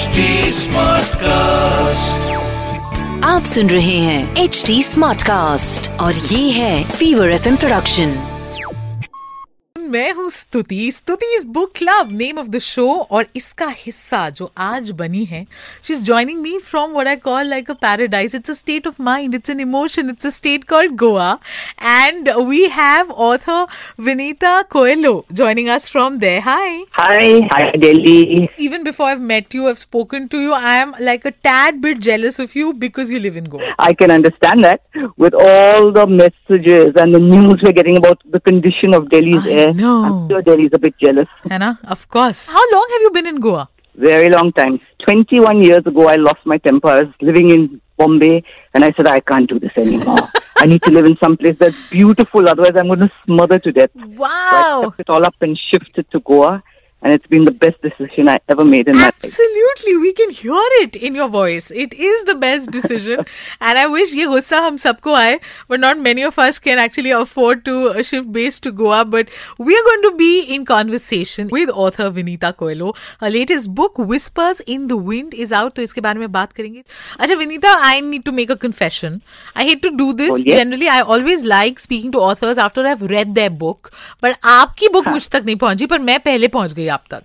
HD cast आप सुन रहे हैं एच डी स्मार्ट कास्ट और ये है फीवर एफएम प्रोडक्शन मैं हूँ Stuti Stuti is book club name of the show और इसका हिस्सा जो आज बनी है she is joining me from what I call like a paradise it's a state of mind it's an emotion it's a state called Goa and we have author Vinita Coelho joining us from there hi Hi, hi Delhi. even before I've met you, I've spoken to you, I am like a tad bit jealous of you because you live in Goa. I can understand that with all the messages and the news we're getting about the condition of Delhi's I air. know. I'm sure Delhi's a bit jealous. Anna, of course. How long have you been in Goa? Very long time. 21 years ago, I lost my temper. I was living in Bombay and I said, I can't do this anymore. I need to live in some place that's beautiful, otherwise, I'm going to smother to death. So I Wow. sucked it all up and shifted to Goa and it's been the best decision I ever made in Absolutely. my life. Absolutely, we can hear it in your voice. It is the best decision, and I wish ye gussa hum sabko aaye, but not many of us can actually afford to uh, shift base to Goa. But we are going to be in conversation with author Venita Coelho. Her latest book, Whispers in the Wind, is out. तो इसके बारे में बात करेंगे अच्छा Vinita I need to make a confession I hate to do this Generally, I always like speaking to authors after I have read their book. But आपकी book मुझ तक नहीं पहुंची पर मैं पहले पहुंच गई आप तक।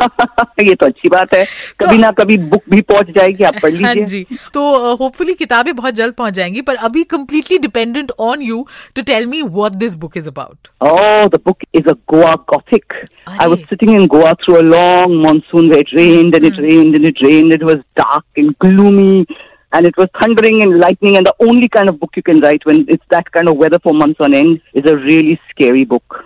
ये तो अच्छी बात है। तो- कभी तो, ना कभी बुक भी पहुँच जाएगी आप पढ़ हाँ लीजिए। जी। तो होपफुली uh, किताबें बहुत जल्द पहुँच जाएँगी पर अभी completely dependent on you to tell me what this book is about oh the book is a Goa gothic I was sitting in Goa through a long monsoon wet rained and it rained and it rained it was dark and gloomy and it was thundering and lightning and the only kind of book you can write when it's that kind of weather for months on end is a really scary book.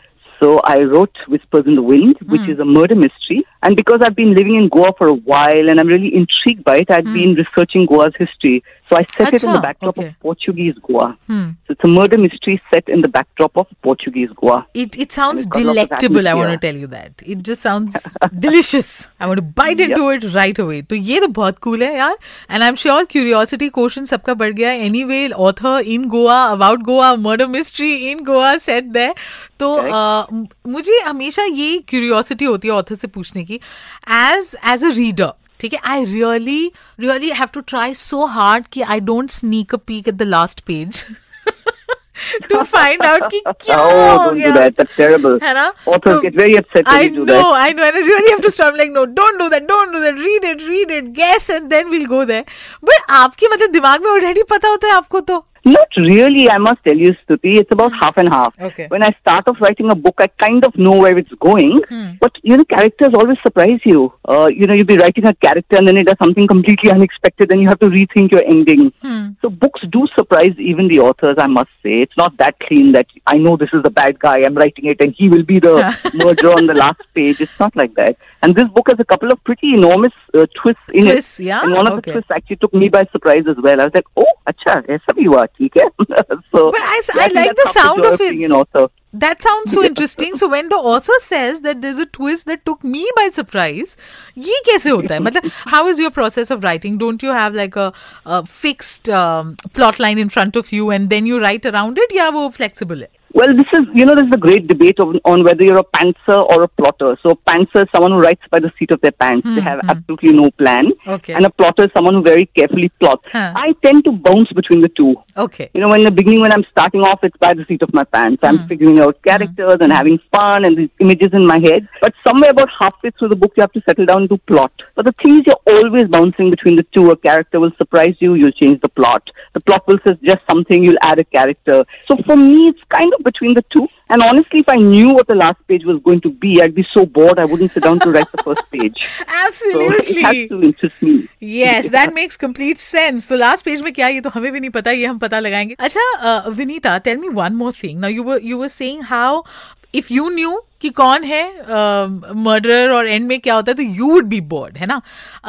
So I wrote Whispers in the Wind, which hmm. is a murder mystery. And because I've been living in Goa for a while and I'm really intrigued by it, I'd hmm. been researching Goa's history. So I set it in the Acha, backdrop okay. of Portuguese Goa. Hmm. So it's a murder mystery set in the backdrop of Portuguese Goa. It it sounds it's got lots of delectable. I want to atmosphere. tell you that. It just sounds delicious. I want to bite into it right away. तो ये तो बहुत cool है यार. And I'm sure curiosity quotient सबका बढ़ गया है. Anyway, author in Goa about Goa, murder mystery in Goa set there. तो uh, म- मुझे हमेशा ये क्यूरियोसिटी होती है ऑथर से पूछने की एज एज अ रीडर ठीक है I really really have to try so hard कि I don't sneak a peek at the last page to find out कि क्या Oh, हो don't do that. That's terrible. है ना Authors तो- get very upset when I you do know, that. I know, and I really have to stop. Like, no, don't do that, don't do that. Read it, read it, guess, and then we'll go there. But आपके मतलब दिमाग में already पता होता है आपको तो. Not really, I must tell you, Stuti. It's about half and half. Okay. When I start off writing a book, I kind of know where it's going. But, you know, characters always surprise you. Uh, you know, you'll be writing a character and then it does something completely unexpected and you have to rethink your ending. So books do surprise even the authors, I must say. It's not that clean that I know this is the bad guy, I'm writing it and he will be the murderer on the last page. It's not like that. And this book has a couple of pretty enormous uh, twists in Twists, it. yeah? And one of Okay. the twists actually took me by surprise as well. I was like, oh, acha, aisa bhi hua, theek hai? so, But I- yeah, I think like that's the half sound joy of it. being an author. That sounds so interesting. So when the author says that there's a twist that took me by surprise, ये कैसे होता है? मतलब how is your process of writing? Don't you have like a, a fixed um, plot line in front of you and then you write around it? या वो flexible है? Well, this is, you know, there's a great debate on, on whether you're a pantser or a plotter. So, a pantser is someone who writes by the seat of their pants. They hmm, have hmm. absolutely no plan. Okay. And a plotter is someone who very carefully plots. Huh. I tend to bounce between the two. Okay. You know, when in the beginning, when I'm starting off, it's by the seat of my pants. I'm hmm. figuring out characters and having fun and these images in my head. But somewhere about halfway through the book, you have to settle down to plot. But the thing is, you're always bouncing between the two. A character will surprise you, you'll change the plot. The plot will suggest something, you'll add a character. So for me, it's kind of between the two. And honestly, if I knew what the last page was going to be, I'd be so bored I wouldn't sit down to write the first page. So it Absolutely. has to interest me. yes that makes complete sense तो last page में क्या है, ये तो हमें भी नहीं पता ये हम पता लगाएंगे अच्छा Vinita tell me one more thing now you were you were saying how if you knew कि कौन है मर्डरर और एंड में क्या होता है तो यू वुड बी बोर्ड है ना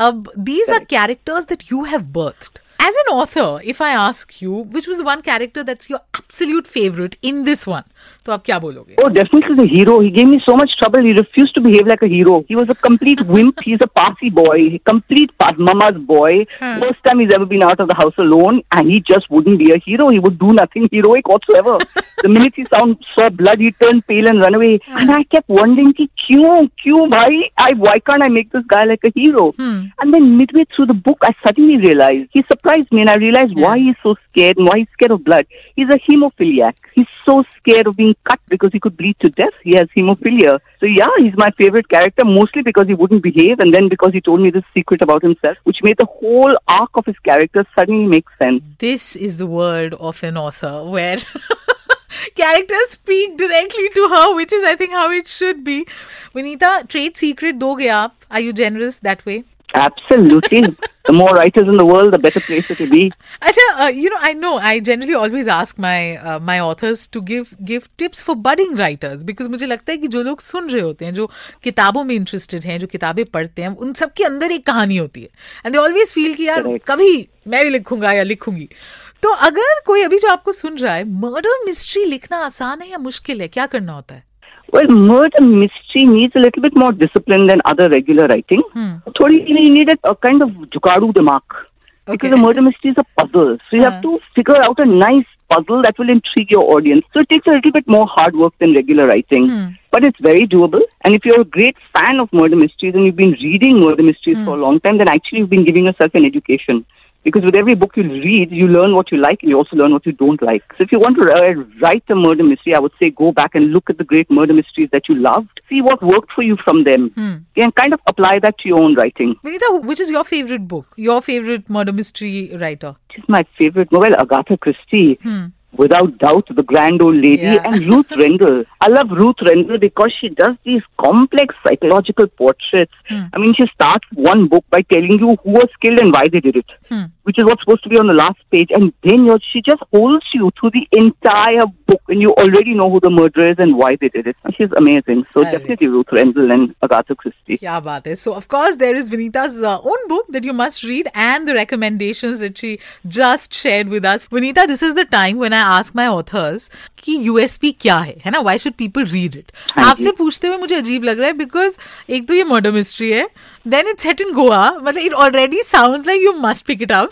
अब these are characters that you have बर्थ्ड As an author, if I ask you, which was the one character that's your absolute favorite in this one, तो आप क्या बोलोगे? Oh, definitely the hero. He gave me so much trouble. He refused to behave like a hero. He was a complete wimp. He's a passy boy, complete pa- mama's boy. Hmm. First time he's ever been out of the house alone, and he just wouldn't be a hero. He would do nothing heroic whatsoever. the minute he sound, saw blood, he'd turn pale and run away. Hmm. And I kept wondering, ki, kyun, kyun, bhai? I, why can't I make this guy like a hero? Hmm. And then midway through the book, I suddenly realized he surprised me, and I realized why he's so scared and why he's scared of blood. He's a hemophiliac. He's so scared of being cut because he could bleed to death. He has hemophilia. So yeah, he's my favorite character, mostly because he wouldn't behave, and then because he told me this secret about himself, which made the whole arc of his character suddenly make sense. This is the world of an author where characters speak directly to her, which is, I think, how it should be. Venita, trade secret doge aap? Are you generous that way? Absolutely. the more writers in the world, the better place it will be. Acha, uh, you know, I know I generally always ask my uh, my authors to give give tips for budding writers because मुझे लगता है कि जो लोग सुन रहे होते हैं जो किताबों में इंटरेस्टेड हैं जो किताबें पढ़ते हैं उन सब के अंदर एक कहानी होती है एंड दे ऑलवेज फील कि यार Correct. कभी मैं भी लिखूँगा या लिखूँगी तो अगर कोई अभी जो आपको सुन रहा है मर्डर मिस्ट्री लिखना आसान है या मुश्किल है क्या करना होता है Well, murder mystery needs a little bit more discipline than other regular writing. Hmm. Thodi, you need a, a kind of jukadu dimak. Okay. Because a murder mystery is a puzzle. So you have to figure out a nice puzzle that will intrigue your audience. So it takes a little bit more hard work than regular writing. Hmm. But it's very doable. And if you're a great fan of murder mysteries and you've been reading murder mysteries hmm. for a long time, then actually you've been giving yourself an education. Because with every book you read, you learn what you like and you also learn what you don't like. So if you want to write a murder mystery, I would say go back and look at the great murder mysteries that you loved. See what worked for you from them. Hmm. And kind of apply that to your own writing. Venita, which is your favorite book? Your favorite murder mystery writer? Is my favorite novel, Agatha Christie. Hmm without doubt, the grand old lady, yeah. and Ruth Rendell. I love Ruth Rendell because she does these complex psychological portraits. Hmm. I mean, she starts one book by telling you who was killed and why they did it, hmm. which is what's supposed to be on the last page, and then you she just holds you through the entire book, and you already know who the murderer is and why they did it. She's amazing. So definitely. Ruth Rendell and Agatha Christie. Yeah, about this. So of course there is Venita's uh, own book that you must read and the recommendations that she just shared with us. Venita, this is the time when I ask my authors कि USP क्या है है ना why should people read it आपसे पूछते हुए मुझे अजीब लग रहा है बिकॉज एक तो ये मर्डर मिस्ट्री है then it's set in Goa मतलब it already sounds like you must pick it up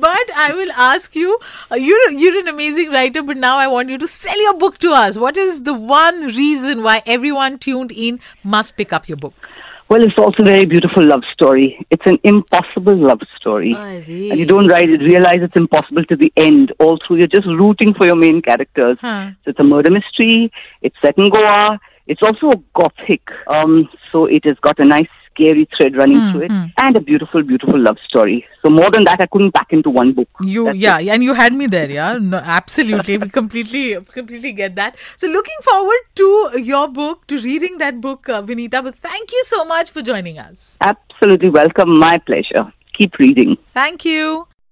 but I will ask you, you're, you're an amazing writer, but now I want you to sell your book to us. What is the one reason why everyone tuned in must pick up your book? Well, it's also a very beautiful love story. It's an impossible love story. Arre. And you don't write, realize it's impossible to the end. All through, you're just rooting for your main characters. Huh. So it's a murder mystery. It's set in Goa. It's also a gothic. Um, so it has got a nice scary thread running through it. And a beautiful, beautiful love story. So more than that, I couldn't pack into one book. You That's yeah, and you had me there, yeah. No, absolutely, we completely completely get that. So looking forward to your book, to reading that book, uh, Venita. But thank you so much for joining us. Absolutely welcome. My pleasure. Keep reading. Thank you.